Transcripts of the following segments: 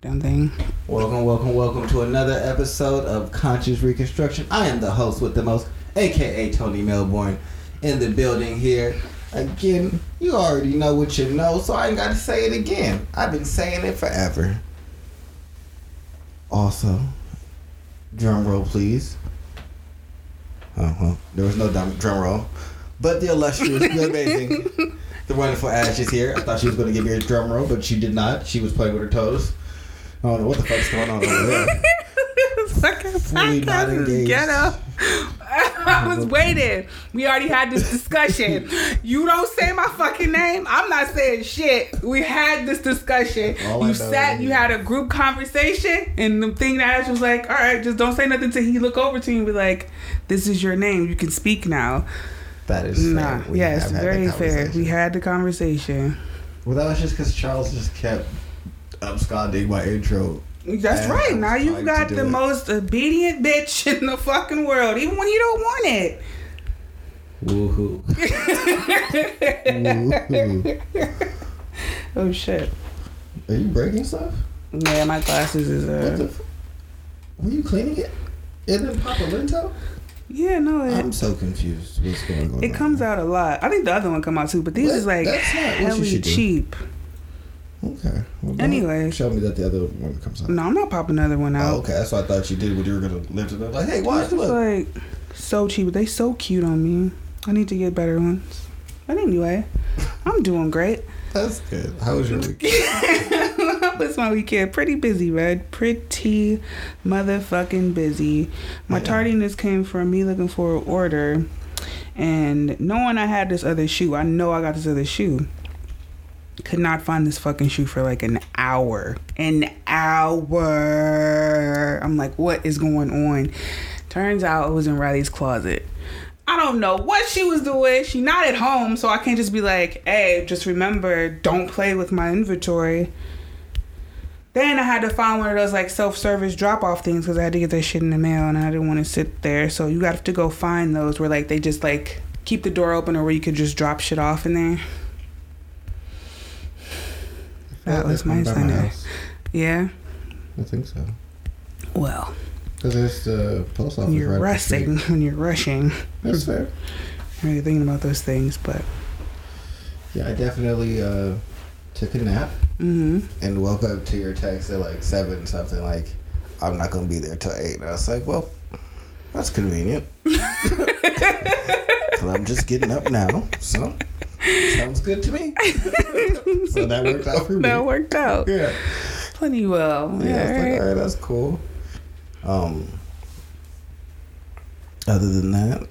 damn thing. Welcome, welcome, welcome to another episode of Conscious Reconstruction. I am the host with the most, aka Tony Melbourne, in the building here. Again, you already know what you know, so I ain't got to say it again. I've been saying it forever. Also, drum roll, please. Uh huh. There was no drum, drum roll, but the illustrious, the amazing, the wonderful Ash is here. I thought she was going to give me a drum roll, but she did not. She was playing with her toes. I don't know what the fuck's going on over there. Fucking Fully not podcast is engaged. I was waiting. We already had this discussion. You don't say my fucking name. I'm not saying shit. We had this discussion. All you sat. You had a group conversation, and the thing that Ash was like, "All right, just don't say nothing." Till he look over to you and be like, "This is your name. You can speak now." That is Nah. fair. Yes, very fair. We had the conversation. Well, that was just because Charles just kept absconding my intro. That's And right. Now you trying got the it. most obedient bitch in the fucking world, even when you don't want it. Woohoo. Woohoo. Oh shit. Are you breaking stuff? Yeah, my glasses is What the uh. f- Were you cleaning it? It didn't pop a lento? Yeah, no, I'm so confused. What's going on? it comes out a lot. I think the other one come out too, but these is like That's not what you should do. Okay. Well, Anyway. Show me that the other one comes out. No, I'm not popping another one out. Oh, okay. That's what I thought you did when you were going to lift it up. Like, hey, watch, It's look. like so cheap. They so cute on me. I need to get better ones. But anyway, I'm doing great. That's good. How was your week? How was my weekend? Pretty busy, man. Pretty motherfucking busy. My Yeah. tardiness came from me looking for an order and knowing I had this other shoe. I know I got this other shoe. Could not find this fucking shoe for like an hour. An hour. I'm like, what is going on? Turns out it was in Riley's closet. I don't know what she was doing. She not at home, so I can't just be like, "Hey, just remember, don't play with my inventory." Then I had to find one of those like self-service drop-off things because I had to get that shit in the mail, and I didn't want to sit there. So you have to go find those where like they just like keep the door open, or where you could just drop shit off in there. That was my Sunday. house. Yeah. I think so. Well, Because there's the post office you're right rushing when you're rushing. That's fair. You're really thinking about those things, but Yeah, I definitely uh, took a nap mm-hmm. and woke up to your text at like seven something like I'm not gonna be there till eight. And I was like, well, that's convenient. Cause I'm just getting up now, so sounds good to me. so that worked out for me. that worked out Yeah, plenty well. yeah. I was like, all right, that's cool. Um, other than that,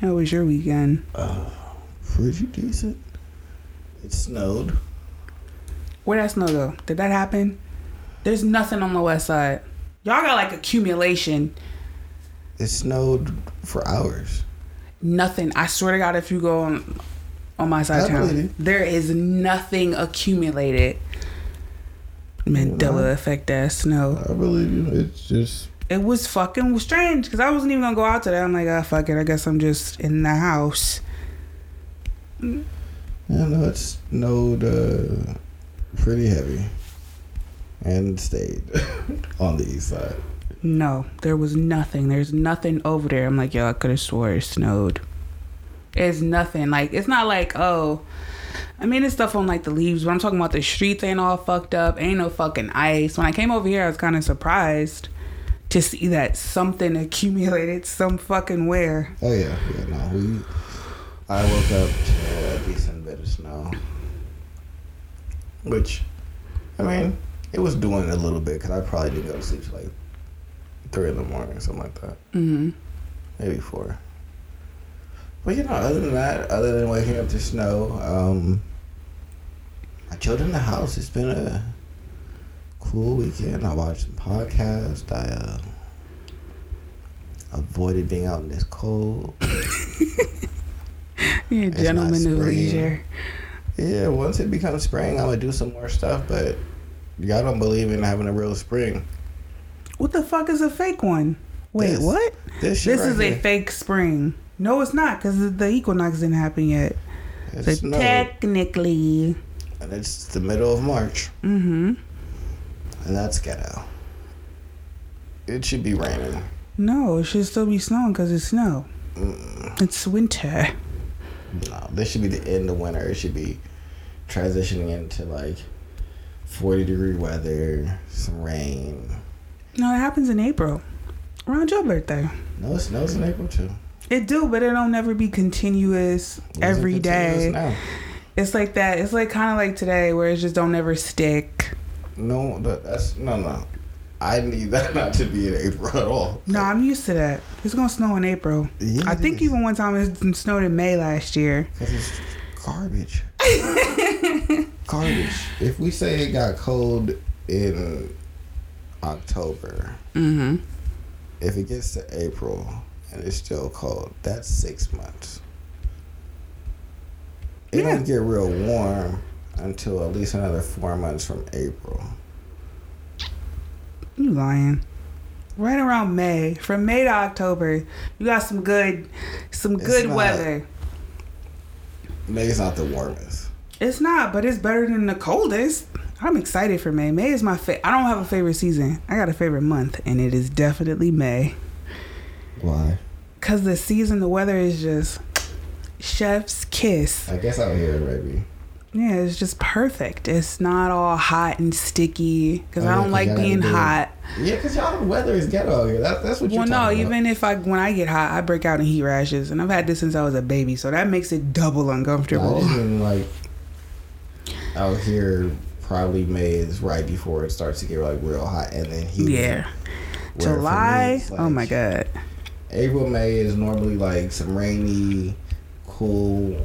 How was your weekend? uh, pretty decent. It snowed. Where that snow go? Did that happen? There's nothing on the west side. Y'all got like accumulation. It snowed for hours. Nothing. I swear to God, if you go on on my side of town, there is nothing accumulated. Mandela effect ass snow. I believe you. It's just It was fucking strange because I wasn't even gonna go out today. I'm like, ah, fuck it. I guess I'm just in the house. Yeah, no, it snowed uh, pretty heavy and stayed on the east side. No, there was nothing. There's nothing over there. I'm like, yo, I could have swore it snowed. It's nothing. Like, it's not like, oh, I mean, it's stuff on like the leaves, but I'm talking about the streets ain't all fucked up. Ain't no fucking ice. When I came over here, I was kind of surprised to see that something accumulated some fucking where. Oh yeah, yeah. No, we. I woke up to a decent bit of snow, which, I mean, it was doing a little bit because I probably didn't go to sleep till like three in the morning, or something like that, hmm maybe four. But you know, other than that, other than waking up to snow, um, I chilled in the house. It's been a cool weekend. I watched some podcasts. I uh, avoided being out in this cold. Yeah, It's gentleman of leisure. Yeah, once it becomes spring, I'm gonna do some more stuff. But y'all don't believe in having a real spring. What the fuck is a fake one? Wait, This. what? This This right is a fake spring. No, it's not because the equinox didn't happen yet. It So snowed, technically, and it's the middle of March. mm-hmm. And that's ghetto. It should be raining. No, it should still be snowing because it's snow. Mm, It's winter. no, this should be the end of winter. It should be transitioning into like 40 degree weather, some rain. No, it happens in April. Around your birthday. No, it snows in April too. It do, but it don't never be continuous every a continuous day. now. It's like that. It's like kind of like today where it just don't ever stick. No, that's no, no. I need that not to be in April at all. No, I'm used to that. It's gonna snow in April. Yeah, I think even one time it snowed in May last year. Cause it's garbage. garbage. If we say it got cold in October, Mm-hmm. if it gets to April and it's still cold, that's six months. It Yeah. don't get real warm until at least another four months from April. You lying? Right around May, from May to October, you got some good, some It's good not. weather. May's not the warmest. It's not, but it's better than the coldest. I'm excited for May. May is my fa- I don't have a favorite season. I got a favorite month, and it is definitely May. Why? Cause the season, the weather is just chef's kiss. I guess out here, maybe. Yeah, it's just perfect. It's not all hot and sticky. Cause Oh, I don't like being do- hot. Yeah, because y'all the weather is ghetto out here. That, that's what you're Well, no, about. even if I when I get hot, I break out in heat rashes, and I've had this since I was a baby, so that makes it double I uncomfortable. mean like out here, probably May is right before it starts to get like real hot, and then humid. Yeah, July. it's oh my like god. April, May is normally like some rainy, cool,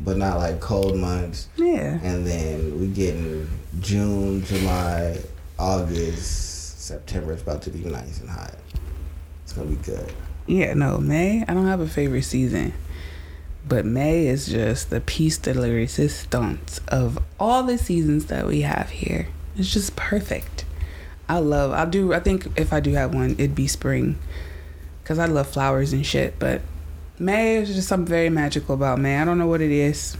but not like cold months, Yeah. and then we get in June, July, August, September. It's about to be nice and hot. It's gonna be good. Yeah, no, May, I don't have a favorite season. But May is just the piece de la resistance of all the seasons that we have here. It's just perfect. I love, I do, I think if I do have one, it'd be spring. Because I love flowers and shit. But May is just something very magical about May. I don't know what it is.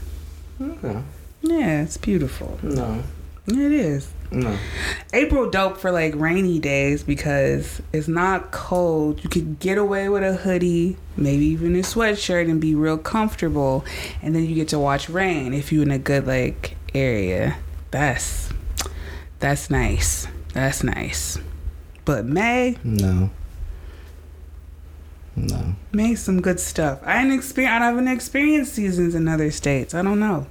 Okay. Yeah, it's beautiful. No. It is. No. April dope for like rainy days because it's not cold. You could get away with a hoodie, maybe even a sweatshirt, and be real comfortable. And then you get to watch rain if you're in a good like area. That's that's nice. That's nice. But May, No. No. May some good stuff. I didn't experience. I haven't experienced seasons in other states. I don't know.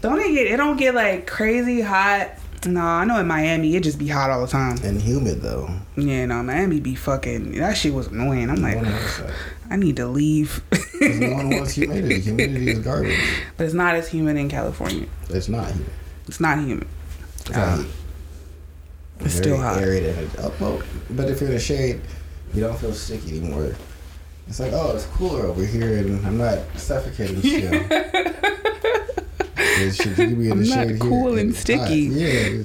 Don't it get? It don't get like crazy hot. No, I know in Miami it just be hot all the time. And humid though. Yeah, no, Miami be fucking. That shit was annoying. I'm like, no one wants that. I need to leave. no one wants humidity. Humidity is garbage. but it's not as humid in California. It's not humid. It's not humid. It's, Uh, not it's very still hot. Arid and oh, well, but if you're in the shade, you don't feel sticky anymore. It's like, oh, it's cooler over here, and I'm not suffocating still. It should be in I'm the not shade cool here, and it's sticky. hot. Yeah,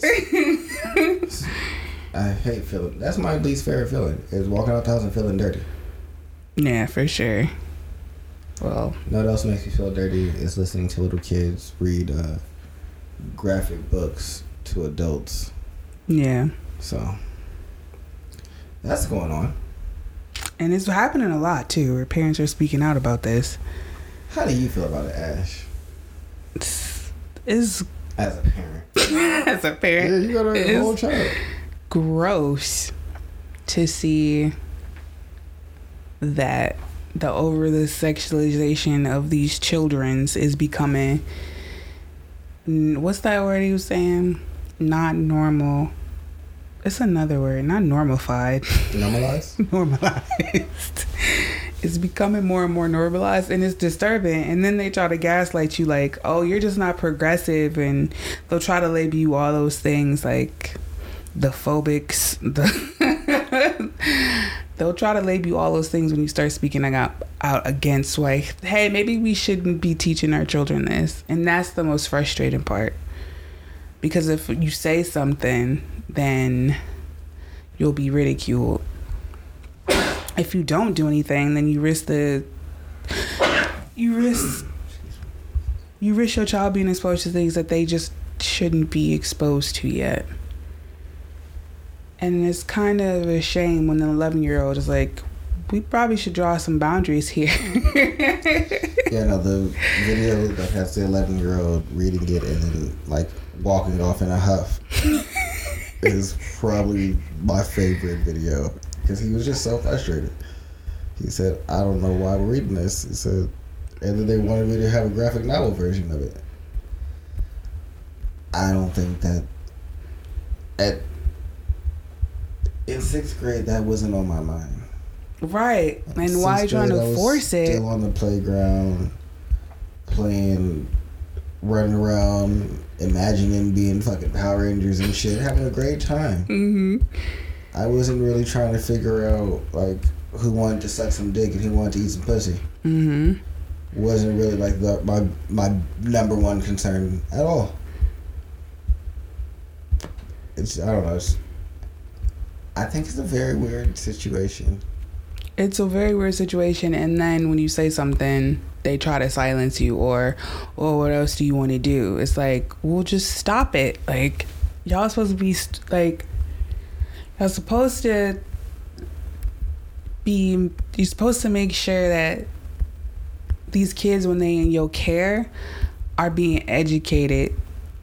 it's, I hate feeling. That's my least favorite feeling is walking out the house and feeling dirty. Yeah, for sure. Well, You know what else makes me feel dirty is listening to little kids read uh, graphic books to adults. Yeah, So that's going on. and it's happening a lot too, where parents are speaking out about this. How do you feel about it, Ash, It's, it's as a parent? as a parent. Yeah, you got a whole child. gross to see that the over the sexualization of these children's is becoming what's that word he was saying not normal it's another word not normalified. Normalized. normalized. It's becoming more and more normalized and it's disturbing. And then they try to gaslight you like oh you're just not progressive and they'll try to label you all those things like the phobics the they'll try to label you all those things when you start speaking out, out against like hey maybe we shouldn't be teaching our children this. And that's the most frustrating part. Because if you say something then you'll be ridiculed if you don't do anything, then you risk the you risk you risk your child being exposed to things that they just shouldn't be exposed to yet. And it's kind of a shame when an 11 year old is like, we probably should draw some boundaries here. Yeah, no, the video that has the 11 year old reading it and then like walking it off in a huff is probably my favorite video because he was just so frustrated. He said, I don't know why we're reading this. He said, and then they wanted me to have a graphic novel version of it. I don't think that at in sixth grade that wasn't on my mind. right. And why are you Sixth trying grade, I to force it? Still on the playground, playing, running around, imagining being fucking Power Rangers and shit, having a great time. hmm I wasn't really trying to figure out like who wanted to suck some dick and who wanted to eat some pussy. hmm Wasn't really like the my my number one concern at all. It's I don't know. It's, I think it's a very weird situation. It's a very weird situation. And then when you say something, they try to silence you or, or what else do you want to do? It's like, we'll just stop it. Like, y'all supposed to be st- like, y'all supposed to be, you're supposed to make sure that these kids, when they in your care, are being educated.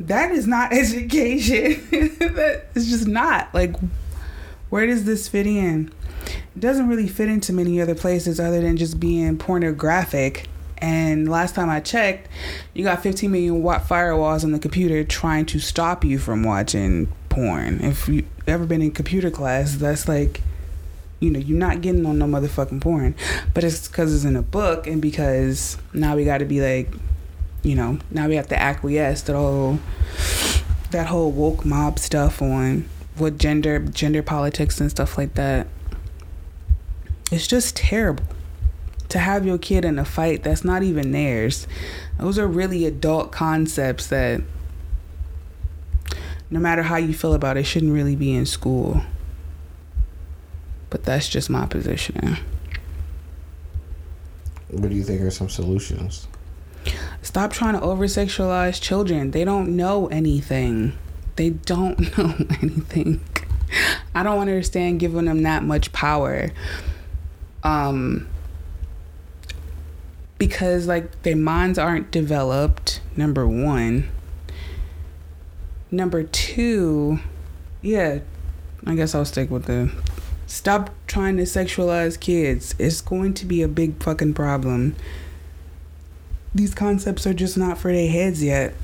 That is not education. that is just not. Like, where does this fit in? It doesn't really fit into many other places other than just being pornographic. And last time I checked, you got 15 million watt firewalls on the computer trying to stop you from watching porn. If you ever been in computer class, that's like, you know, you're not getting on no motherfucking porn. But it's because it's in a book and because now we got to be like, you know, now we have to acquiesce that whole that whole woke mob stuff on what gender gender politics and stuff like that. It's just terrible to have your kid in a fight that's not even theirs. Those are really adult concepts that no matter how you feel about it shouldn't really be in school. But that's just my position. What do you think are some solutions? Stop trying to over sexualize children. They don't know anything. They don't know anything. I don't understand giving them that much power. Um because like their minds aren't developed, number 1. Number 2, yeah, I guess I'll stick with the stop trying to sexualize kids. It's going to be a big fucking problem these concepts are just not for their heads yet.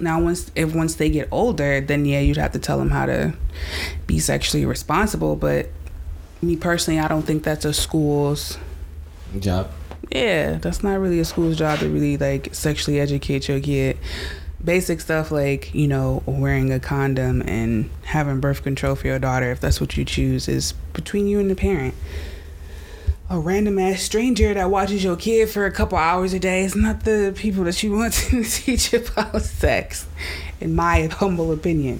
Now, once if once they get older, then yeah, you'd have to tell them how to be sexually responsible. But me personally, I don't think that's a school's. Job. Yeah, that's not really a school's job to really like sexually educate your kid. Basic stuff like you know wearing a condom and having birth control for your daughter, if that's what you choose, is between you and the parent a random ass stranger that watches your kid for a couple hours a day is not the people that you want to teach about sex, in my humble opinion.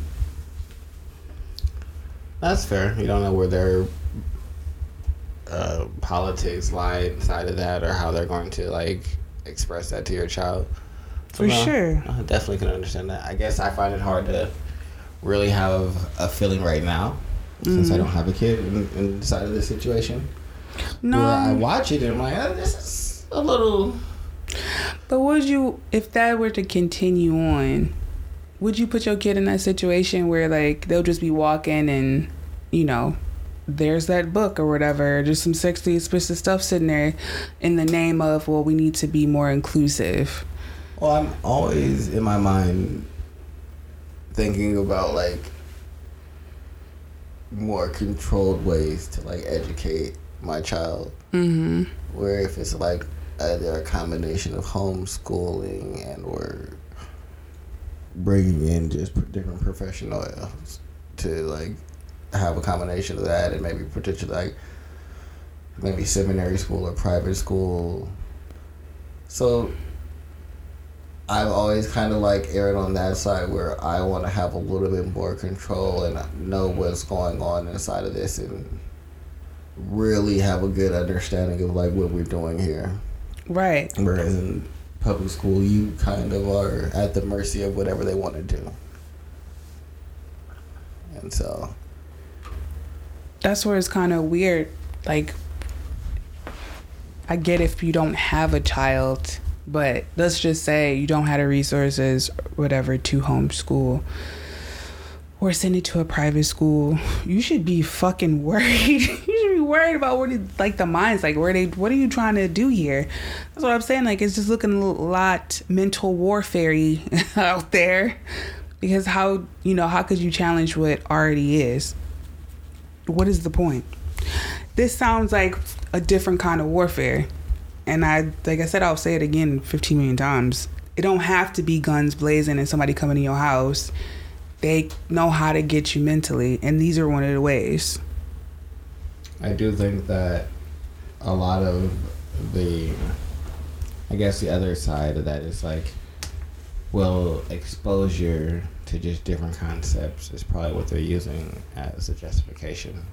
That's fair. You don't know where their uh, politics lie inside of that, or how they're going to like express that to your child. For sure. I definitely can understand that. I guess I find it hard to really have a feeling right now, since I Mhm. don't have a kid in, inside of this situation. No, Where I watch it and I'm like, oh, this is a little. but would you, if that were to continue on, would you put your kid in that situation where like they'll just be walking and, you know, there's that book or whatever, just some sexually explicit stuff sitting there, in the name of well, we need to be more inclusive. Well, I'm always in my mind thinking about like more controlled ways to like educate my child. Mm-hmm. Where if it's like either a combination of homeschooling and or bringing in just different professionals to like have a combination of that and maybe potentially like maybe seminary school or private school. So I've always kind of like erred on that side where I want to have a little bit more control and know what's going on inside of this and really have a good understanding of like what we're doing here. Right. Whereas in public school, you kind of are at the mercy of whatever they want to do. And so that's where it's kind of weird. Like, I get if you don't have a child, but let's just say you don't have the resources, whatever, to homeschool or send it to a private school. You should be fucking worried. you should be worried about what like the minds like where they what are you trying to do here? That's what I'm saying. Like it's just looking a lot mental warfare out there. Because how you know how could you challenge what already is? What is the point? This sounds like a different kind of warfare. And I like I said I'll say it again 15 million times. It don't have to be guns blazing and somebody coming to your house. They know how to get you mentally and these are one of the ways. I do think that a lot of the I guess the other side of that is like well exposure to just different concepts is probably what they're using as a justification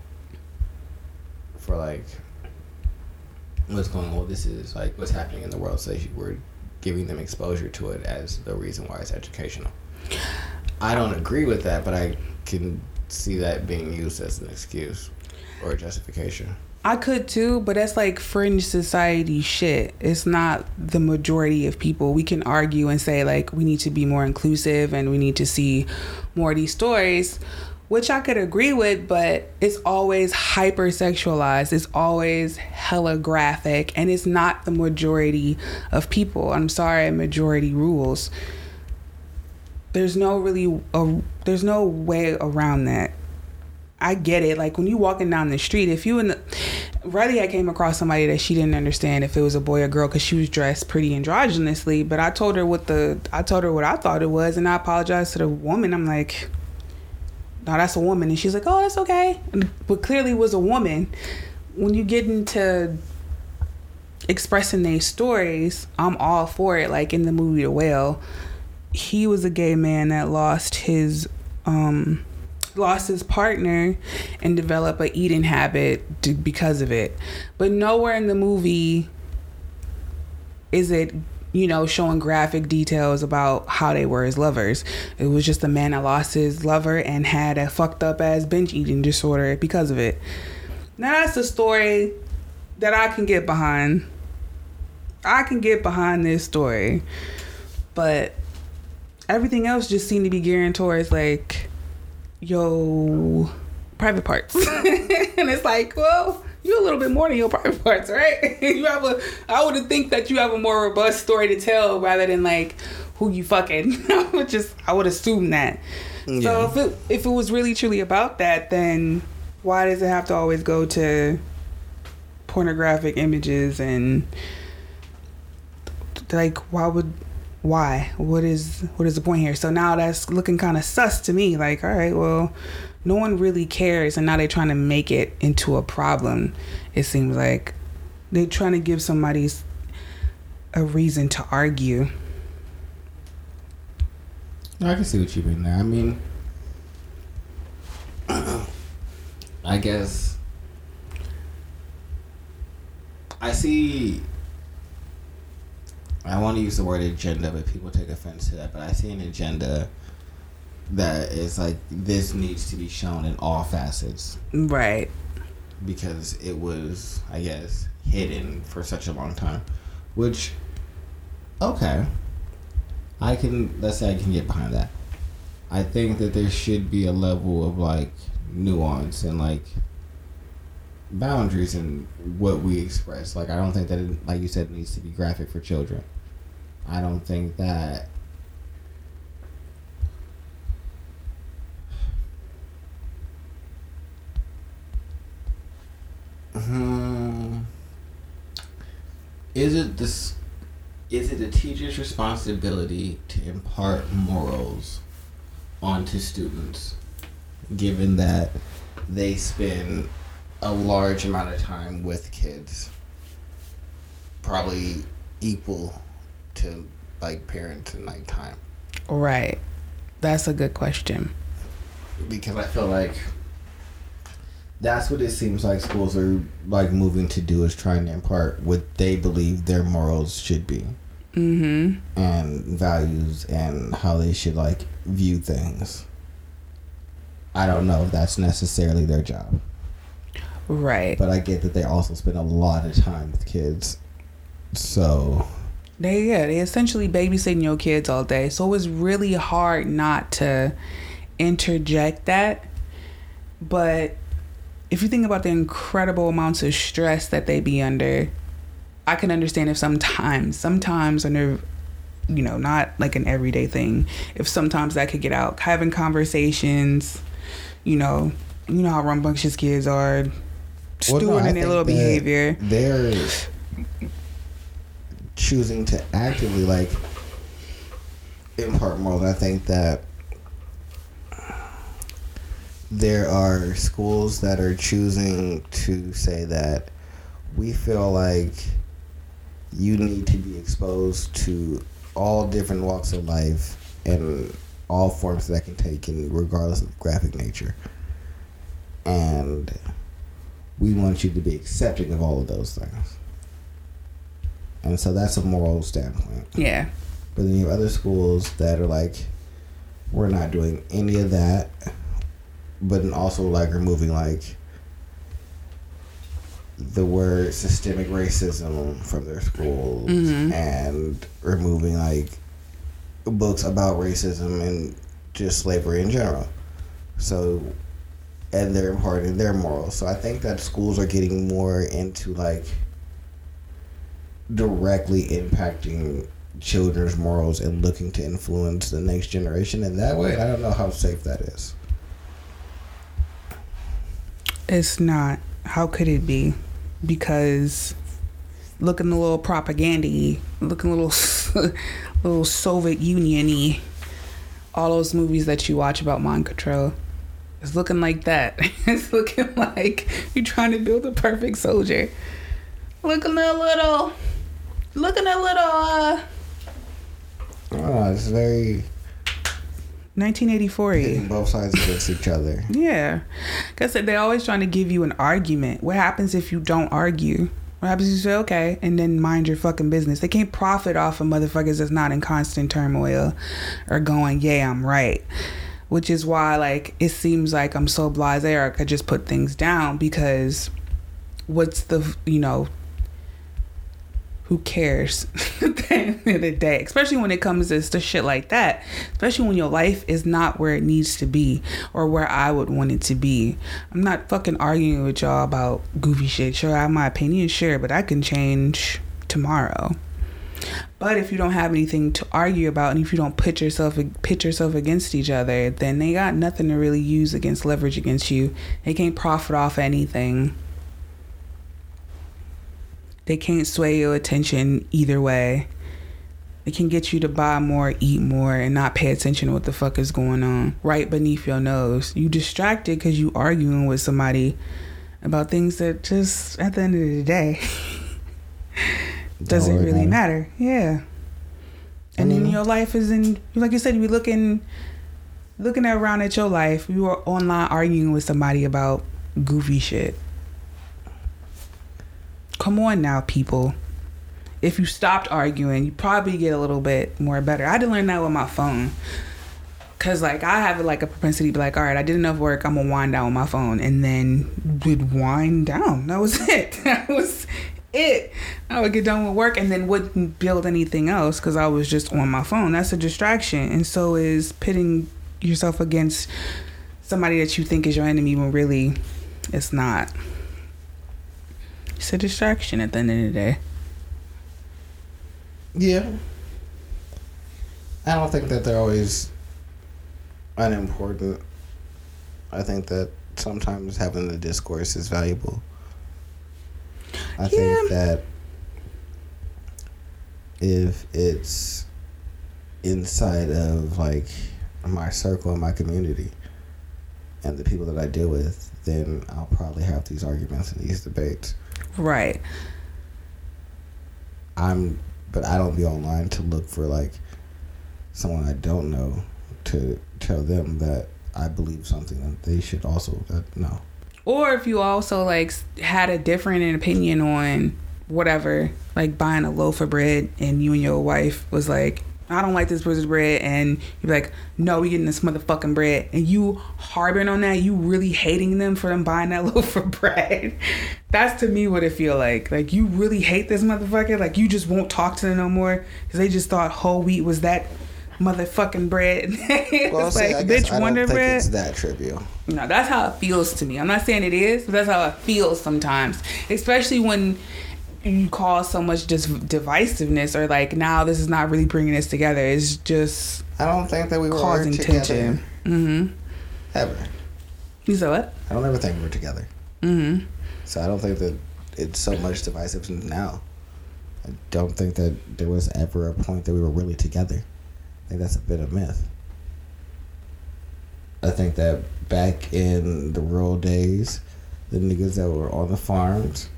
for like what's going on. Well, this is like what's happening in the world. So we're giving them exposure to it as the reason why it's educational. I don't agree with that, but I can see that being used as an excuse or a justification. I could too, but that's like fringe society shit. It's not the majority of people. We can argue and say like we need to be more inclusive and we need to see more of these stories, which I could agree with, but it's always hypersexualized. It's always hella graphic and it's not the majority of people. I'm sorry, majority rules. There's no really a, there's no way around that. I get it. Like when you walking down the street, if you in the I came across somebody that she didn't understand if it was a boy or girl because she was dressed pretty androgynously. But I told her what the I told her what I thought it was, and I apologized to the woman. I'm like, no, that's a woman, and she's like, oh, that's okay. But clearly, was a woman. When you get into expressing their stories, I'm all for it. Like in the movie The Whale, he was a gay man that lost his um lost his partner and develop a eating habit to, because of it. But nowhere in the movie is it you know showing graphic details about how they were as lovers. It was just a man that lost his lover and had a fucked up ass binge eating disorder because of it. Now that's a story that I can get behind. I can get behind this story. But everything else just seemed to be gearing towards like yo private parts. and it's like, well, you're a little bit more than your private parts, right? you have a I would think that you have a more robust story to tell rather than like who you fucking. I would just I would assume that. Yeah. So if it if it was really truly about that, then why does it have to always go to pornographic images and like why would why? What is what is the point here? So now that's looking kind of sus to me like all right well no one really cares and now they're trying to make it into a problem it seems like. They're trying to give somebody a reason to argue. I can see what you mean there. I mean i guess i see I want to use the word agenda, but people take offense to that. But I see an agenda that is like this needs to be shown in all facets, right? Because it was, I guess, hidden for such a long time. Which, okay, I can. Let's say I can get behind that. I think that there should be a level of like nuance and like boundaries in what we express. Like I don't think that, it, like you said, it needs to be graphic for children. I don't think that. Hmm. Is it this? Is it a teacher's responsibility to impart morals onto students, given that they spend a large amount of time with kids, probably equal to like parents and like time? Right. That's a good question. Because I feel like that's what it seems like schools are like moving to do is trying to impart what they believe their morals should be. Mm-hmm. and values and how they should like view things. I don't know if that's necessarily their job, Right. but I get that they also spend a lot of time with kids. So They yeah, they essentially babysitting your kids all day. So it was really hard not to interject that. But if you think about the incredible amounts of stress that they be under, I can understand if sometimes sometimes under you know, not like an everyday thing. If sometimes that could get out, having conversations, you know, you know how rambunctious kids are, Well, no, stewing in their little behavior. They're choosing to actively like impart morals. I think that there are schools that are choosing to say that we feel like you need to be exposed to all different walks of life and all forms that can take in regardless of graphic nature. And we want you to be accepting of all of those things. And so that's a moral standpoint. Yeah. But then you have other schools that are like, we're not doing any of that, but also like removing like the word systemic racism from their schools Mhm. and removing like books about racism and just slavery in general. So, and they're imparting their morals. So I think that schools are getting more into like directly impacting children's morals and looking to influence the next generation in that way. I don't know how safe that is. It's not. How could it be? Because looking a little propaganda looking a little little Soviet Union-y. All those movies that you watch about mind control. It's looking like that. It's looking like you're trying to build a perfect soldier. Looking a little looking a little uh Oh, it's very 1984 hitting both sides against each other. Yeah. Because they're always trying to give you an argument. What happens if you don't argue? What happens if you say, okay, and then mind your fucking business? They can't profit off of motherfuckers that's not in constant turmoil or going, yeah, I'm right. Which is why, like, it seems like I'm so blase or I could just put things down because what's the, you know, who cares at the end of the day? Especially when it comes to, to shit like that. Especially when your life is not where it needs to be or where I would want it to be. I'm not fucking arguing with y'all about goofy shit. Sure, I have my opinion, sure, but I can change tomorrow. But if you don't have anything to argue about, and if you don't put yourself pit yourself against each other, then they got nothing to really use against leverage against you. They can't profit off anything. They can't sway your attention either way. They can get you to buy more, eat more, and not pay attention to what the fuck is going on right beneath your nose. You distracted because you arguing with somebody about things that just at the end of the day doesn't really matter. Yeah. And then Mhm. your life is in like you said, you be looking looking around at your life, you were online arguing with somebody about goofy shit. Come on now, people. If you stopped arguing, you probably get a little bit more better. I had to learn that with my phone. Cause like I have like a propensity to be like, all right, I did enough work, I'm gonna wind down with my phone, and then would wind down. That was it. That was it. I would get done with work and then wouldn't build anything else because I was just on my phone. That's a distraction, and so is pitting yourself against somebody that you think is your enemy when really it's not. It's a distraction at the end of the day. Yeah. I don't think that they're always unimportant. I think that sometimes having the discourse is valuable. I think that if it's inside of like my circle and my community and the people that I deal with, then I'll probably have these arguments and these debates. Right. I'm, but I don't be online to look for like someone I don't know to tell them that I believe something that they should also uh, that no. Or if you also like had a different opinion on whatever, like buying a loaf of bread and you and your wife was like, I don't like this person's bread, and you're like, no, we getting this motherfucking bread, and you harboring on that, you really hating them for them buying that loaf of bread. That's to me what it feel like. Like you really hate this motherfucker. Like you just won't talk to them no more because they just thought whole wheat was that motherfucking bread. it's Well, like guess bitch, I don't Wonder think Bread. it's that trivial. No, that's how it feels to me. I'm not saying it is, but that's how it feels sometimes. Especially when cause so much just divisiveness or like now this is not really bringing us together. It's just I don't think that we were causing together tension. Mm-hmm. ever. You said what? I don't ever think we were together. Mm-hmm. So I don't think that it's so much divisiveness now. I don't think that there was ever a point that we were really together. I think that's a bit of myth. I think that back in the rural days, the niggas that were on the farms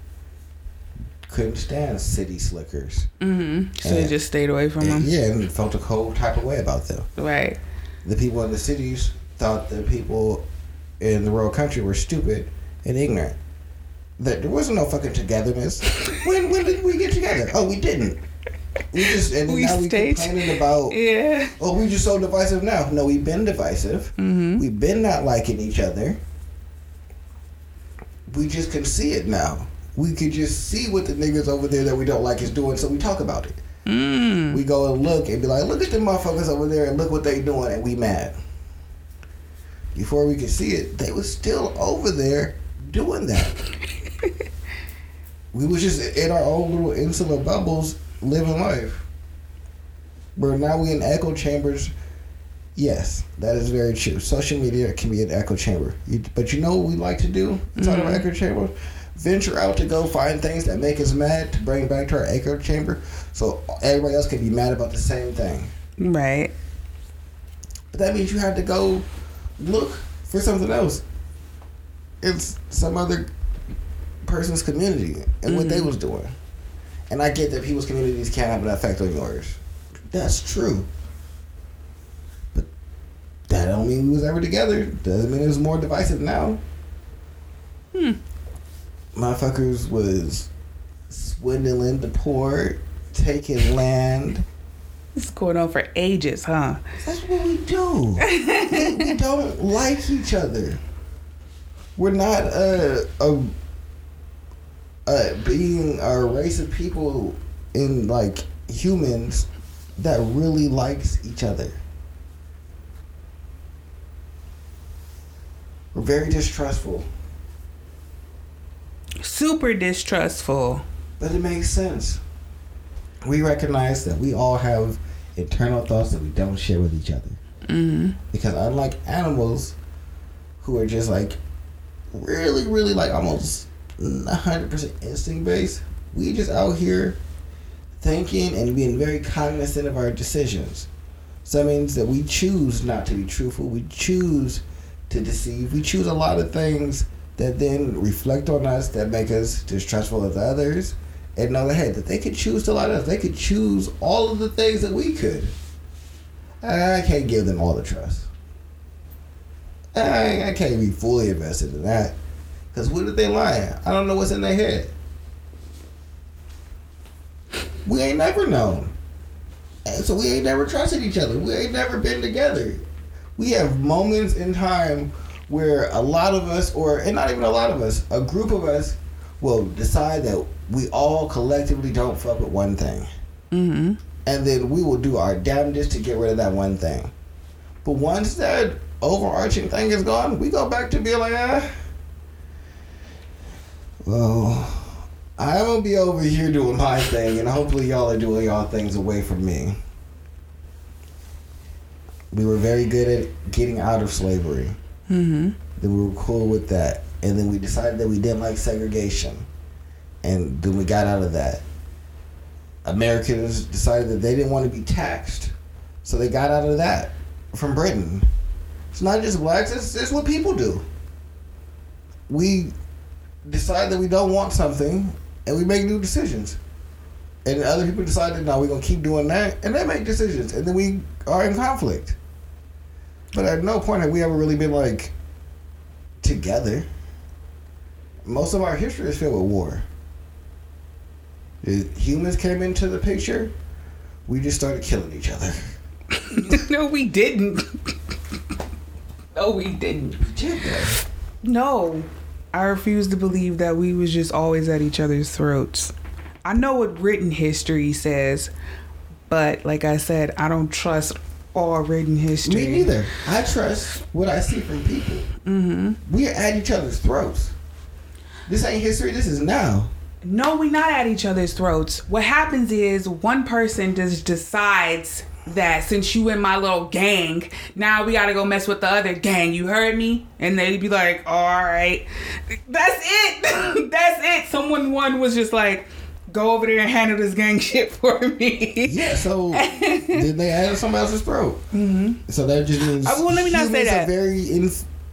couldn't stand city slickers. Mm-hmm. So you Yeah. just stayed away from And, them. yeah, and felt a cold type of way about them. Right. The people in the cities thought the people in the rural country were stupid and ignorant. That there wasn't no fucking togetherness. when when did we get together? Oh, we didn't. We just and We now we stayed- complaining about. Yeah. Oh, we just so divisive now. No, we've been divisive. Mm-hmm. We've been not liking each other. We just can see it now. We could just see what the niggas over there that we don't like is doing, so we talk about it. Mm. We go and look and be like, look at the motherfuckers over there and look what they doing, and we mad. Before we could see it, they was still over there doing that. we was just in our own little insular bubbles living life. But now we in echo chambers. Yes, that is very true. Social media can be an echo chamber. You, but you know what we like to do inside of our echo chamber? Venture out to go find things that make us mad to bring back to our echo chamber so everybody else can be mad about the same thing. Right. But that means you have to go look for something else. It's some other person's community and what they was doing. And I get that people's communities can't have an effect on yours. That's true. But that don't mean we was ever together. Doesn't mean it was more divisive now. Hmm. Motherfuckers was swindling the poor, taking land. This is going on for ages, huh? That's what we do. we, we don't like each other. We're not a, a, a being a race of people in like humans that really likes each other. We're very distrustful, Super distrustful. but it makes sense. We recognize that we all have internal thoughts that we don't share with each other. Mm-hmm. because unlike animals who are just like really really like almost 100% instinct based we just out here thinking and being very cognizant of our decisions so that means that we choose not to be truthful we choose to deceive we choose a lot of things that then reflect on us that make us distrustful of others and know that hey that they could choose to lie to us they could choose all of the things that we could I can't give them all the trust. I, I can't be fully invested in that. Because what if they lying? I don't know what's in their head. We ain't never known. And so we ain't never trusted each other. We ain't never been together. We have moments in time where a lot of us, or and not even a lot of us, a group of us will decide that we all collectively don't fuck with one thing Mm-hmm. and then we will do our damnedest to get rid of that one thing. But once that overarching thing is gone, we go back to being like, ah, well, I'm gonna be over here doing my thing, and hopefully y'all are doing y'all things away from me. We were very good at getting out of slavery. Mm-hmm. Then we were cool with that, and then we decided that we didn't like segregation, and then we got out of that. Americans decided that they didn't want to be taxed, so they got out of that from Britain. It's not just blacks; it's, it's what people do. We decide that we don't want something, and we make new decisions. And other people decide that no, we're gonna keep doing that, and they make decisions, and then we are in conflict. But at no point have we ever really been like together. Most of our history is filled with war. The humans came into the picture. We just started killing each other. no, we didn't. no, we didn't. Did. No, I refuse to believe that we was just always at each other's throats. I know what written history says, but like I said, I don't trust all written history. Me neither. I trust what I see from people. Mm-hmm. We are at each other's throats. This ain't history. This is now. No, we're not at each other's throats. What happens is one person just decides that since you in my little gang, now we gotta go mess with the other gang. You heard me? And they'd be like, all right. That's it. That's it. Someone one was just like, go over there and handle this gang shit for me. Yeah, so then they added somebody else's throat. Mm-hmm. So that just means Uh, well, let me not say that. Very in,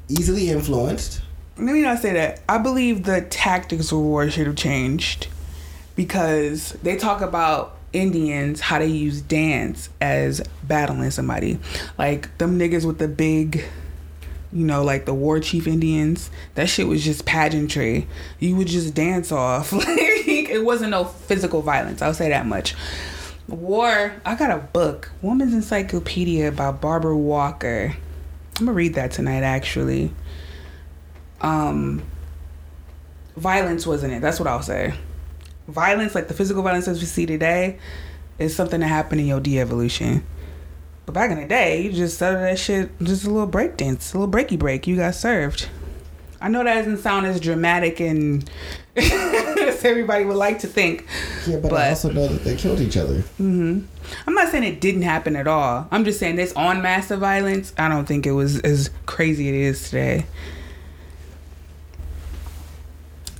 easily influenced. Let me not say that. I believe the tactics of war should have changed because they talk about Indians how they use dance as battling somebody. Like them niggas with the big, you know, like the war chief Indians. That shit was just pageantry. You would just dance off. It wasn't no physical violence. I'll say that much. War. I got a book, Woman's Encyclopedia about Barbara Walker. I'm gonna read that tonight, actually um violence wasn't it that's what i'll say violence like the physical violence as we see today is something that happened in your de-evolution but back in the day you just settled that shit just a little break dance a little breaky break you got served i know that doesn't sound as dramatic and as everybody would like to think Yeah, but, I also know that they killed each other. hmm I'm not saying it didn't happen at all. I'm just saying this on massive violence. I don't think it was as crazy as it is today.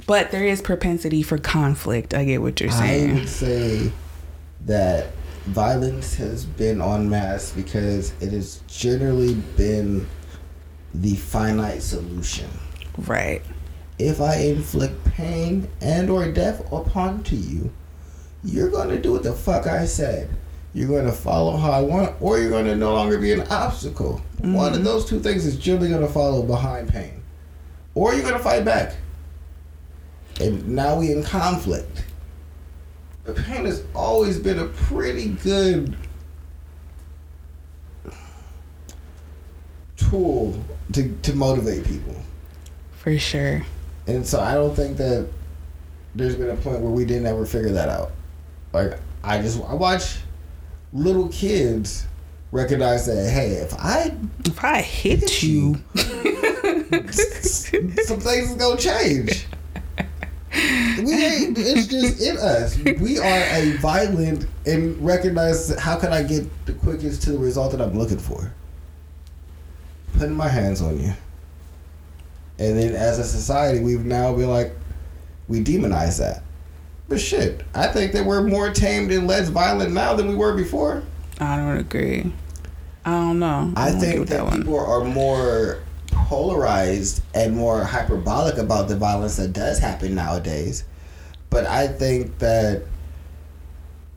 But there is propensity for conflict. I get what you're saying. I would say that violence has been on mass because it has generally been the finite solution. Right. If I inflict pain and or death upon to you, you're going to do what the fuck I said. You're going to follow how I want, or you're going to no longer be an obstacle. One of Mhm. those two things is generally going to follow behind pain, or you're going to fight back. And now we in conflict. But pain has always been a pretty good tool to, to motivate people. For sure. And so I don't think that there's been a point where we didn't ever figure that out. Like I just I watch little kids recognize that hey, if I If I hit Hit you, some things is gonna change. We ain't it's just in us. We are a violent and recognize how can I get the quickest to the result that I'm looking for. Putting my hands on you. And then as a society we've now been like we demonize that. But shit, I think that we're more tamed and less violent now than we were before. I don't agree. I don't know. I don't think get that, people are more polarized and more hyperbolic about the violence that does happen nowadays. But I think that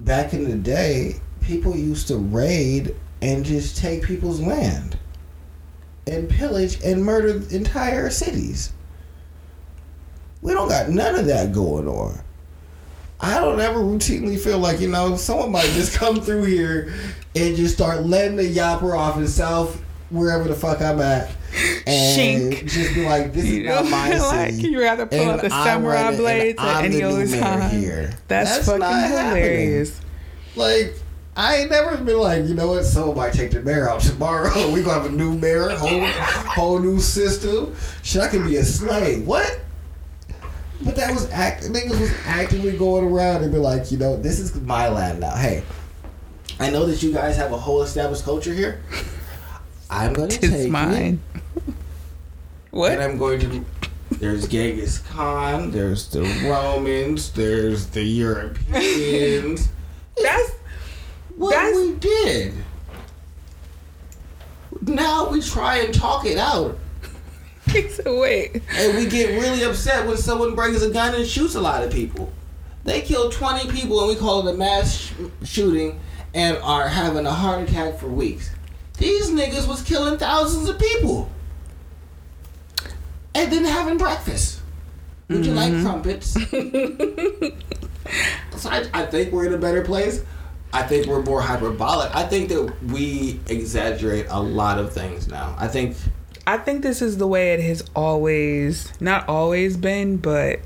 back in the day, people used to raid and just take people's land and pillage and murder entire cities. We don't got none of that going on. I don't ever routinely feel like, you know, someone might just come through here and just start letting the yapper off in South, wherever the fuck I'm at. And Shink. just be like, this You is not know, my like city. you rather pull and out the I'm samurai running, blades and at any the new other mayor time. Here. That's, not fucking happening. hilarious. Like, I ain't never been like, you know what, might take the mayor out tomorrow. we gonna have a new mayor, whole, whole new system. Shit, I could be a slave. What? But that was act. Niggas was actively going around and be like, you know, this is my land now. Hey, I know that you guys have a whole established culture here. I'm gonna take mine. it, What? and I'm going to. There's Genghis Khan. There's the Romans. There's the Europeans. That's What That's- we did. Now we try and talk it out. so wait. And we get really upset when someone brings a gun and shoots a lot of people. They killed 20 people and we call it a mass sh- shooting and are having a heart attack for weeks. These niggas was killing thousands of people. And then having breakfast. Would you like mm-hmm. crumpets? So I, I think we're in a better place. I think we're more hyperbolic. I think that we exaggerate a lot of things now. I think I think this is the way it has always, not always been, but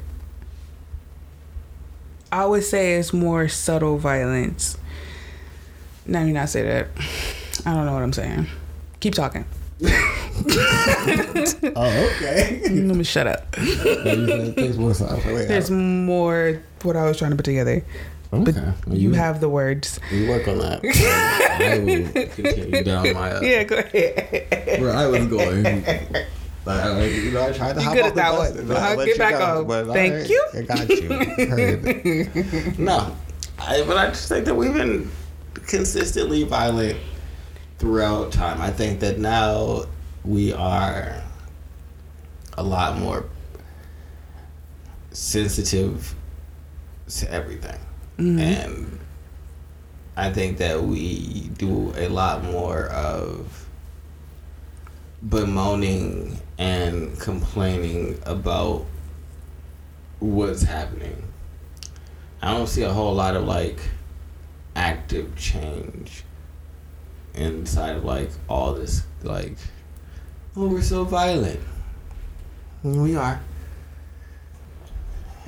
I would say it's more subtle violence. Let me not say that. I don't know what I'm saying. Keep talking. Oh, okay. Let me shut up. There's more what I was trying to put together. But Okay. you have the words. You work on that. I will continue down my. Uh, Yeah, go ahead. Where I was going. I, you know, I tried to You hop good off that one. I'll get you back go, on. Thank I- you. I got you. No, I, but I just think that we've been consistently violent throughout time. I think that now we are a lot more sensitive to everything. Mm-hmm. And I think that we do a lot more of bemoaning and complaining about what's happening. I don't see a whole lot of like active change inside of like all this like oh we're so violent. We are.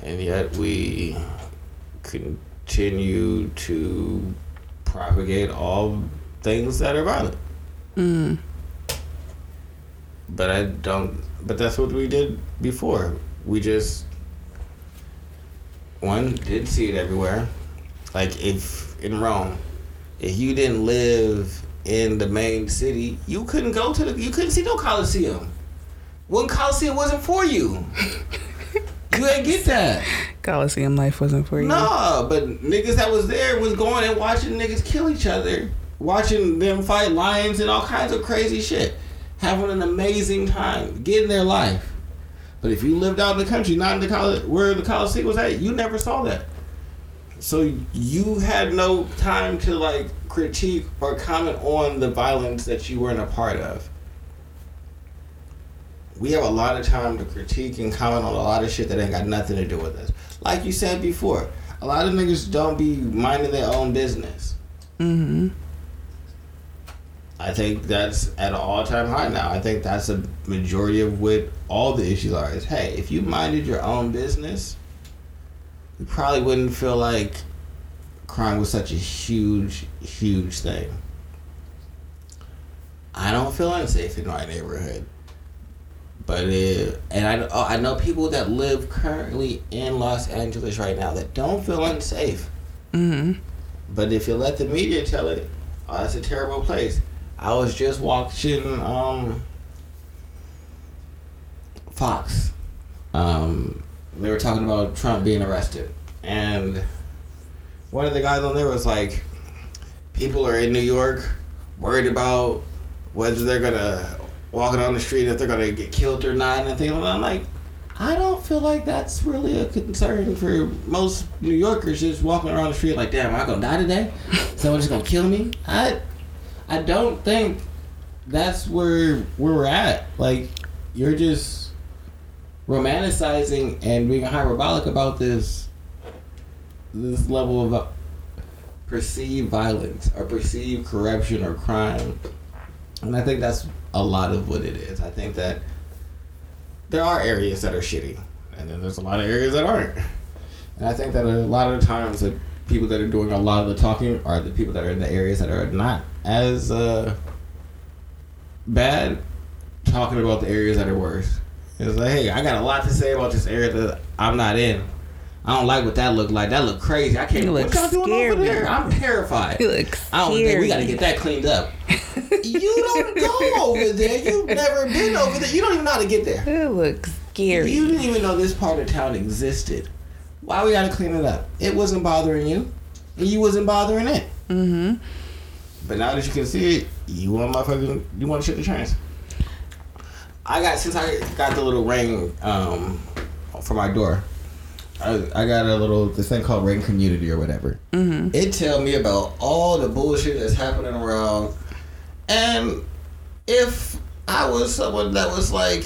And yet we continue to propagate all things that are violent. Mm. But I don't. But that's what we did before. We just one did see it everywhere. Like if in Rome, if you didn't live in the main city, you couldn't go to the. You couldn't see no Coliseum. One Coliseum wasn't for you. you ain't get that. Coliseum life wasn't for you. Nah, but niggas that was there was going and watching niggas kill each other, watching them fight lions and all kinds of crazy shit, having an amazing time, getting their life. But if you lived out in the country, not in the college where the Coliseum was at, you never saw that. So you had no time to like critique or comment on the violence that you weren't a part of. We have a lot of time to critique and comment on a lot of shit that ain't got nothing to do with us. Like you said before, a lot of niggas don't be minding their own business. Mm-hmm. I think that's at an all time high now. I think that's a majority of what all the issues are. Is hey, if you minded your own business, you probably wouldn't feel like crime was such a huge, huge thing. I don't feel unsafe in my neighborhood, but it, and I oh, I know people that live currently in Los Angeles right now that don't feel unsafe. Mm-hmm. But if you let the media tell it, oh, that's a terrible place. I was just watching um, Fox. Um, they were talking about Trump being arrested, and one of the guys on there was like, "People are in New York, worried about whether they're gonna walk down the street if they're gonna get killed or not." And things. I'm like, I don't feel like that's really a concern for most New Yorkers just walking around the street like, damn, am I gonna die today? Someone's gonna kill me? I I don't think that's where where we're at. Like you're just romanticizing and being hyperbolic about this this level of uh, perceived violence or perceived corruption or crime. And I think that's a lot of what it is. I think that there are areas that are shitty, and then there's a lot of areas that aren't. And I think that a lot of the times the people that are doing a lot of the talking are the people that are in the areas that are not as uh, bad, talking about the areas that are worse. It's like, hey, I got a lot to say about this area that I'm not in. I don't like what that looked like. That looked crazy. I can't. It What y'all doing over scary. there? I'm terrified. It looks I don't think we got to get that cleaned up. you don't go over there. You've never been over there. You don't even know how to get there. It looks scary. You didn't even know this part of town existed. Why we gotta clean it up? It wasn't bothering you, and you wasn't bothering it. mm-hmm. But now that you can see it, you want motherfucking you want to shit the trains. I got since I got the little ring um, for my door. I, I got a little this thing called Ring Community or whatever. Mm-hmm. It tell me about all the bullshit that's happening around, and if I was someone that was like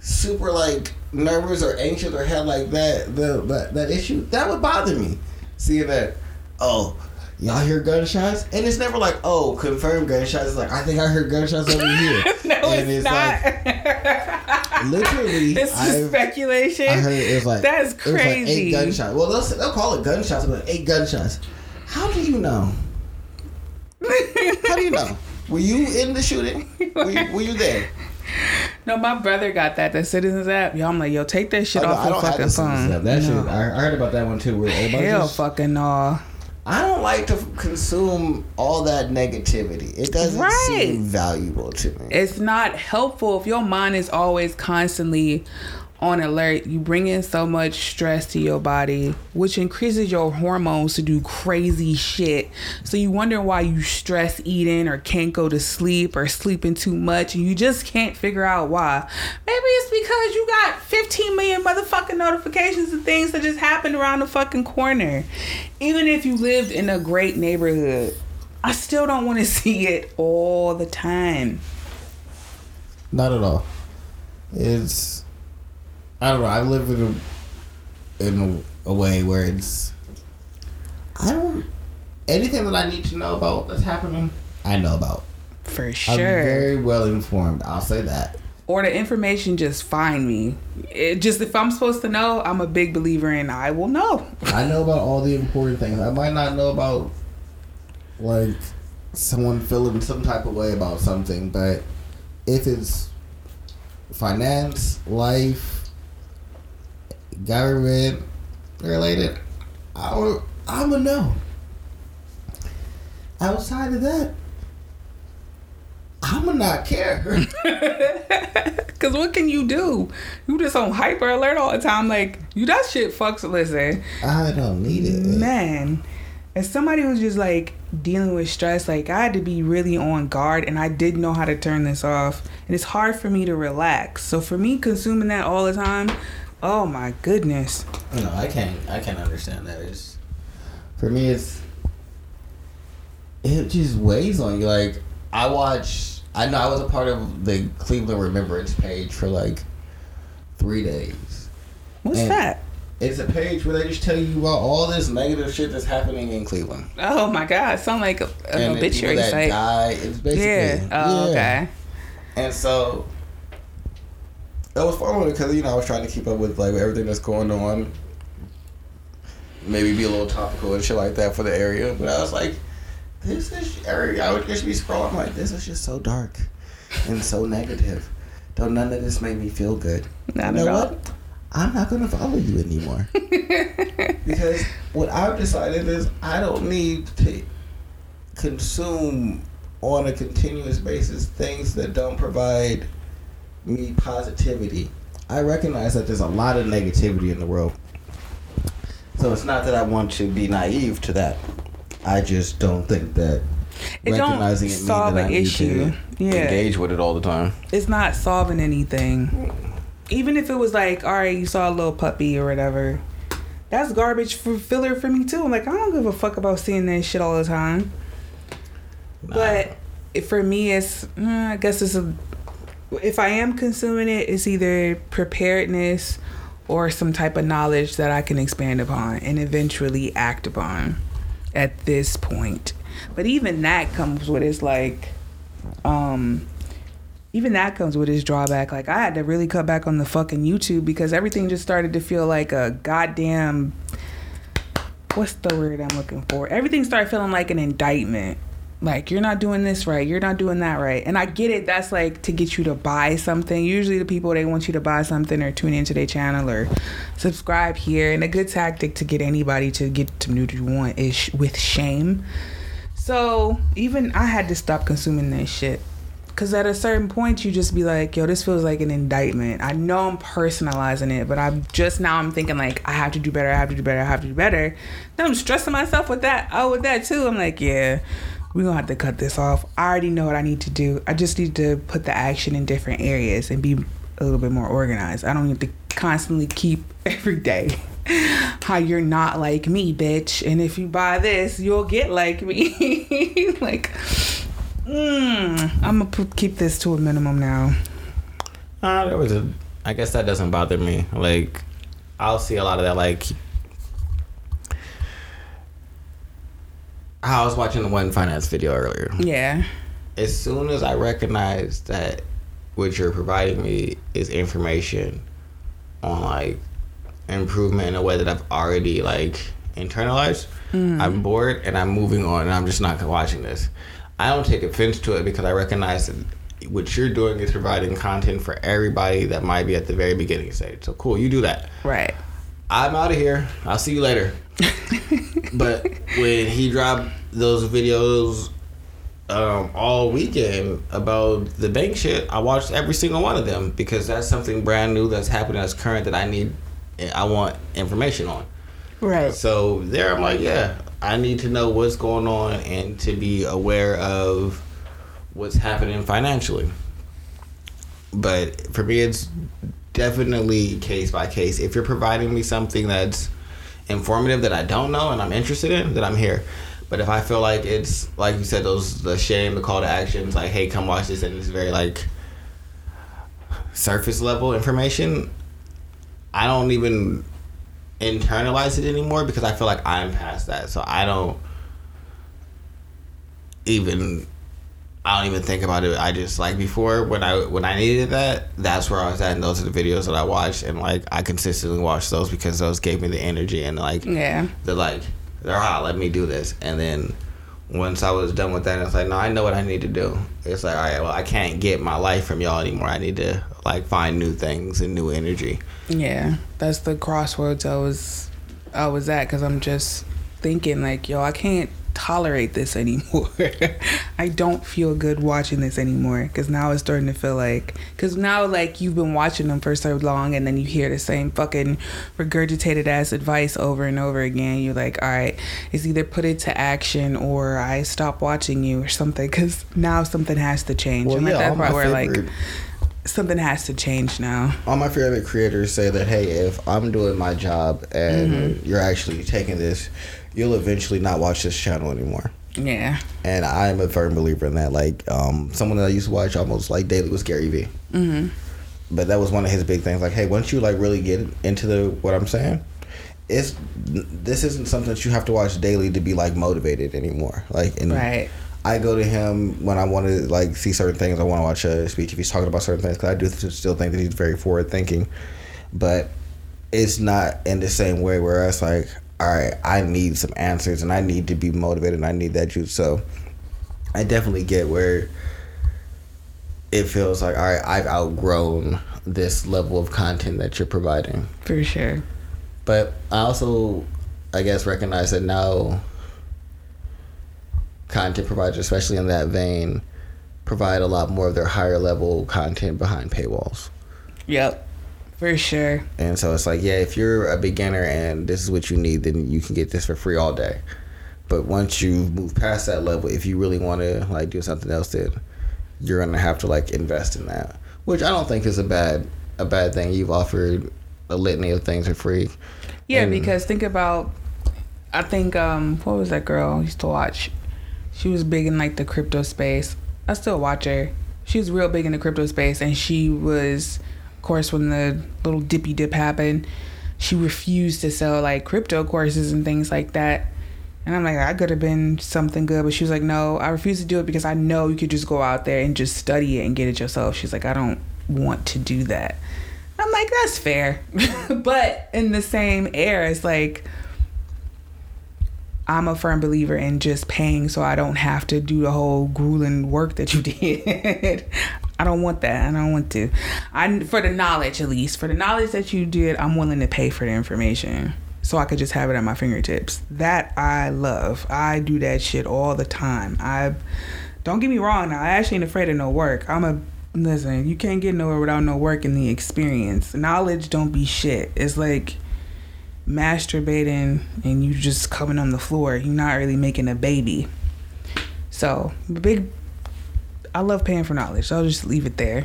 super like nervous or anxious or had like that the that, that issue, that would bother me. Seeing that, oh, y'all hear gunshots, and it's never like, oh, confirmed gunshots. It's like I think I heard gunshots over here. no, and it's, not. literally, this is speculation. I heard it was like That's was like eight crazy. gunshots. Well, they'll, they'll call it gunshots, but eight gunshots. How do you know? How do you know? Were you in the shooting? Were you, were you there? no, my brother got that. The Citizens app. Yo, I'm like, yo, take that shit Oh, no, off your fucking phone. That No. shit. I, I heard about that one too. Where Hell, fucking no. I don't like to consume all that negativity. It doesn't Right. seem valuable to me. It's not helpful if your mind is always constantly on alert. You bring in so much stress to your body, which increases your hormones to do crazy shit. So you wonder why you stress eating or can't go to sleep or sleeping too much, and you just can't figure out why. Maybe it's because you got 15 million motherfucking notifications and things that just happened around the fucking corner. Even if you lived in a great neighborhood, I still don't want to see it all the time. Not at all. It's I don't know. I live in a in a, a way where it's I don't anything that I need to know about that's happening. I know about. For I'm sure. very well informed. I'll say that. or the information just find me. It just if I'm supposed to know, I'm a big believer in I will know. I know about all the important things. I might not know about like someone feeling some type of way about something, but if it's finance, life, government related, I will, I'm a know. Outside of that, I'ma not care. Cause what can you do? You just on hyper alert all the time. Like you that shit fucks listen. I don't need it. Man. As somebody who's just like dealing with stress, like I had to be really on guard and I didn't know how to turn this off. And it's hard for me to relax. So for me consuming that all the time, oh my goodness. No, I can't. I can't understand that. It's for me. It's it just weighs on you. Like I watch. I know I was a part of the Cleveland Remembrance page for like three days. What's And- that? It's a page where they just tell you about all this negative shit that's happening in Cleveland. Oh my god, sound like a, an obituary site. die. It's basically Yeah. Oh, yeah. okay. And so it was fun because you know I was trying to keep up with like everything that's going on. Maybe be a little topical and shit like that for the area, but I was like, this is area. I would just be scrolling like this is just so dark and so negative. Don't none of this make me feel good. Not you know what? I'm not gonna follow you anymore because what I've decided is I don't need to consume on a continuous basis things that don't provide me positivity. I recognize that there's a lot of negativity in the world. So it's not that I want to be naive to that. I just don't think that It don't recognizing it means solve that I an need issue. to Yeah. engage with it all the time. It's not solving anything. Even if it was like, all right, you saw a little puppy or whatever, that's garbage for filler for me too. I'm like, I don't give a fuck about seeing that shit all the time. But for me, it's mm, I guess it's a. If I am consuming it, it's either preparedness or some type of knowledge that I can expand upon and eventually act upon. At this point, but even that comes with its like, um, even that comes with its drawback. Like I had to really cut back on the fucking YouTube because everything just started to feel like a goddamn. What's the word I'm looking for? Everything started feeling like an indictment. Like you're not doing this right, you're not doing that right, and I get it. That's like to get you to buy something. Usually, the people they want you to buy something or tune into their channel or subscribe here. And a good tactic to get anybody to get to do what you want is with shame. So even I had to stop consuming that shit. Cause at a certain point you just be like, yo, this feels like an indictment. I know I'm personalizing it, but I'm just now I'm thinking like I have to do better, I have to do better, I have to do better. Then I'm stressing myself with that. Oh, with that too. I'm like, yeah, we're gonna have to cut this off. I already know what I need to do. I just need to put the action in different areas and be a little bit more organized. I don't need to constantly keep every day how you're not like me, bitch. And if you buy this, you'll get like me. like, mm, I'm gonna keep this to a minimum now. Uh, there was a I guess that doesn't bother me. Like, I'll see a lot of that. Like, I was watching the one finance video earlier. Yeah. As soon as I recognize that what you're providing me is information on like improvement in a way that I've already like internalized, mm. I'm bored and I'm moving on and I'm just not watching this. I don't take offense to it because I recognize that what you're doing is providing content for everybody that might be at the very beginning stage. So cool, you do that. Right. I'm out of here. I'll see you later. but when he dropped those videos um, all weekend about the bank shit, I watched every single one of them because that's something brand new that's happening that's current that I need, I want information on. Right. So there, I'm like, yeah, I need to know what's going on and to be aware of what's happening financially. But for me, it's definitely case by case. If you're providing me something that's informative that I don't know and I'm interested in, then I'm here. But if I feel like it's like you said, those the shame, the call to actions, like, hey, come watch this, and it's very like surface level information, I don't even internalize it anymore because I feel like I'm past that. So I don't even I don't even think about it. I just like before when I when I needed that, that's where I was at and those are the videos that I watched and like I consistently watched those because those gave me the energy and like Yeah. they're like they're hot, let me do this. And then once I was done with that, it's like, no, I know what I need to do. It's like, all right, well, I can't get my life from y'all anymore. I need to like find new things and new energy. Yeah. That's the crossroads I was I was at because I'm just thinking like, yo, I can't tolerate this anymore. I don't feel good watching this anymore because now it's starting to feel like because now like you've been watching them for so long and then you hear the same fucking regurgitated ass advice over and over again. You're like, all right, it's either put it to action or I stop watching you or something because now something has to change. I'm at that all part my where like something has to change now. all my favorite creators say that hey if i'm doing my job and mm-hmm. you're actually taking this you'll eventually not watch this channel anymore Yeah. and i'm a firm believer in that like um, someone that i used to watch almost like daily was gary vee Mm-hmm. but that was one of his big things like hey once you like really get into the what i'm saying it's this isn't something that you have to watch daily to be like motivated anymore like and Right. I go to him when I want to like see certain things. I want to watch a speech if he's talking about certain things because I do still think that he's very forward thinking, but it's not in the same way where it's like, all right, I need some answers and I need to be motivated and I need that juice. So I definitely get where it feels like, all right, I've outgrown this level of content that you're providing. For sure. But I also, I guess, recognize that now content providers, especially in that vein, provide a lot more of their higher level content behind paywalls. Yep. For sure. And so it's like, yeah, if you're a beginner and this is what you need, then you can get this for free all day. But once you move past that level, if you really want to like do something else, then you're gonna have to like invest in that, which I don't think is a bad a bad thing. You've offered a litany of things for free. Yeah, And- because think about I think um what was that girl I used to watch? She was big in like the crypto space. I still watch her. She was real big in the crypto space and she was course when the little dippy dip happened, she refused to sell like crypto courses and things like that. And I'm like, I could have been something good, but she was like, no, I refuse to do it because I know you could just go out there and just study it and get it yourself. She's like, I don't want to do that. I'm like, that's fair. but in the same air, it's like, I'm a firm believer in just paying so I don't have to do the whole grueling work that you did. I don't want that. I don't want to. I for the knowledge at least. For the knowledge that you did, I'm willing to pay for the information. So I could just have it at my fingertips. That I love. I do that shit all the time. I don't get me wrong now, I actually ain't afraid of no work. I'm a listen, you can't get nowhere without no work and the experience. Knowledge don't be shit. It's like masturbating and you just coming on the floor. You're not really making a baby. So big I love paying for knowledge. So I'll just leave it there.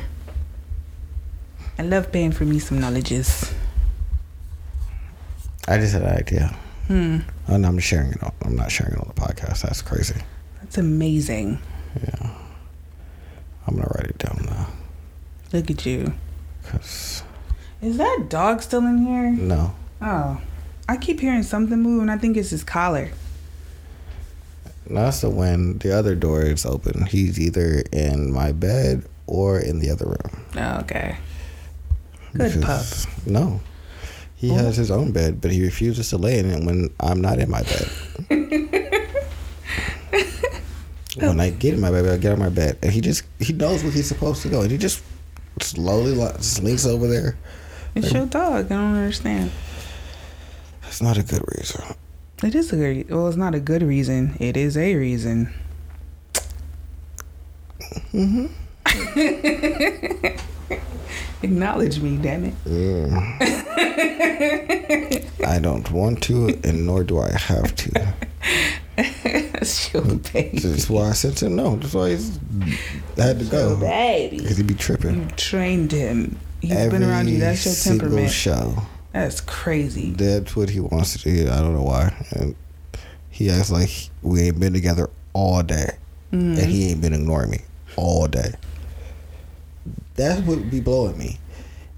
I love paying for me some knowledges. I just had an idea. Hmm. And I'm sharing it. On, I'm not sharing it on the podcast. That's crazy. That's amazing. Yeah. I'm gonna write it down now. Look at you. Cause Is that dog still in here? No. Oh, I keep hearing something move, and I think it's his collar. No, that's the when the other door is open. He's either in my bed or in the other room. Oh, okay. Good Because- No. He has his own bed, but he refuses to lay in it when I'm not in my bed. when I get in my bed, I get on my bed, and he just he knows where he's supposed to go, and he just slowly li- slinks over there. It's your dog. I don't understand. That's not a good reason. It is a good. Well, it's not a good reason. It is a reason. Mm-hmm. Acknowledge me, damn it. I don't want to, and nor do I have to. That's your baby. That's why I said to him no. That's why he's had to go Baby. because he'd be tripping. You trained him. He's been around you. That's your single temperament. show. That's crazy. That's what he wants to do. I don't know why. And he acts like we ain't been together all day, Mm-hmm. and he ain't been ignoring me all day. That's what be blowing me.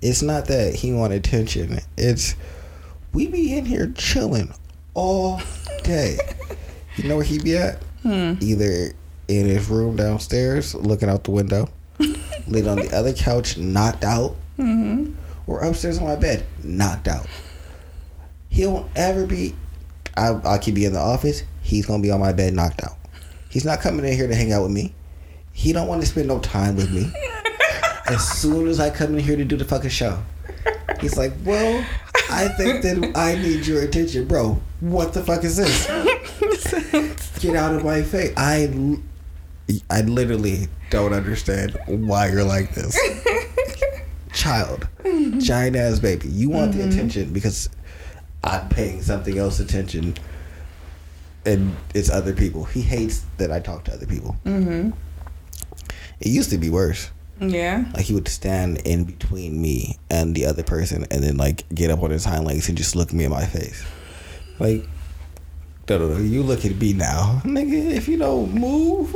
It's not that he want attention. It's we be in here chilling all day. you know where he be at? Hmm. Either in his room downstairs, looking out the window, laid on the other couch, knocked out, Mm-hmm. Or upstairs on my bed, knocked out. He won't ever be. I, I could be in the office. He's gonna be on my bed, knocked out. He's not coming in here to hang out with me. He don't want to spend no time with me. as soon as I come in here to do the fucking show, he's like, "Well, I think that I need your attention, bro. What the fuck is this? Get out of my face! I, I literally don't understand why you're like this." Child, giant ass baby. You want the attention because I'm paying something else attention, and it's other people. He hates that I talk to other people. Mm-hmm. It used to be worse. Yeah. Like he would stand in between me and the other person, and then like get up on his hind legs and just look me in my face, like. No, no, no. You look at me now, nigga. If you don't move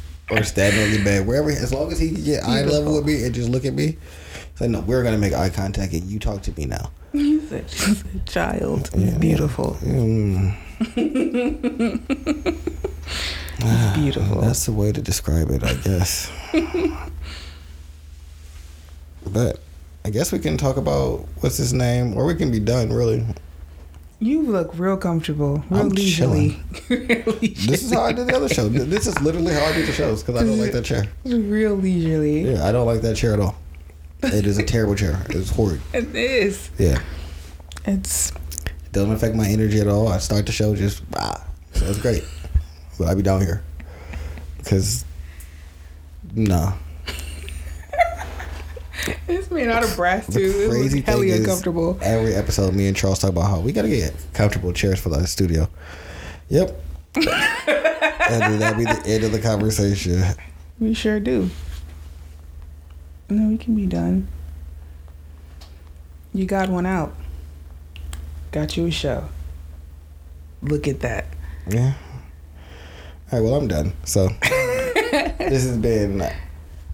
or stand on the bed, wherever, as long as he can get eye level with me and just look at me, it's like, no, we're gonna make eye contact and you talk to me now. He's a, child. Yeah. Beautiful. Mm, Beautiful. that's the way to describe it, I guess. but I guess we can talk about what's his name, or we can be done. Really, You look real comfortable, real I'm leisurely. this is how I did the other show. This is literally how I do the shows because I don't like that chair. real leisurely. Yeah, I don't like that chair at all. It is a terrible chair. It's horrid. It is. Yeah, It's it doesn't affect my energy at all. I start the show just ah, so it's great. But I be down here because no. it's made out of brass The too. It crazy hella thing uncomfortable. is, every episode, me and Charles talk about how we gotta get comfortable chairs for the studio. Yep. and then that'd be the end of the conversation. We sure do. No, we can be done. You got one out. Got you a show. Look at that. Yeah. All right. Well, I'm done. So this has been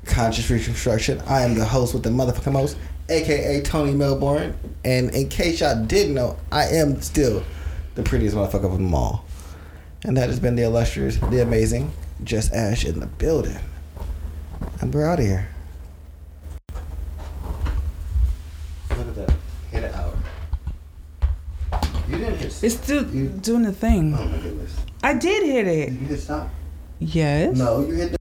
Conscious Reconstruction. I am the host with the motherfucking most, aka Tony Melbourne. And in case y'all didn't know, I am still the prettiest motherfucker of them all. And that has been the illustrious, the amazing, Just Ash in the building. And we're out of here. It's still You- doing the thing. Oh my goodness. I did hit it. Did you hit stop? Yes. No, you hit.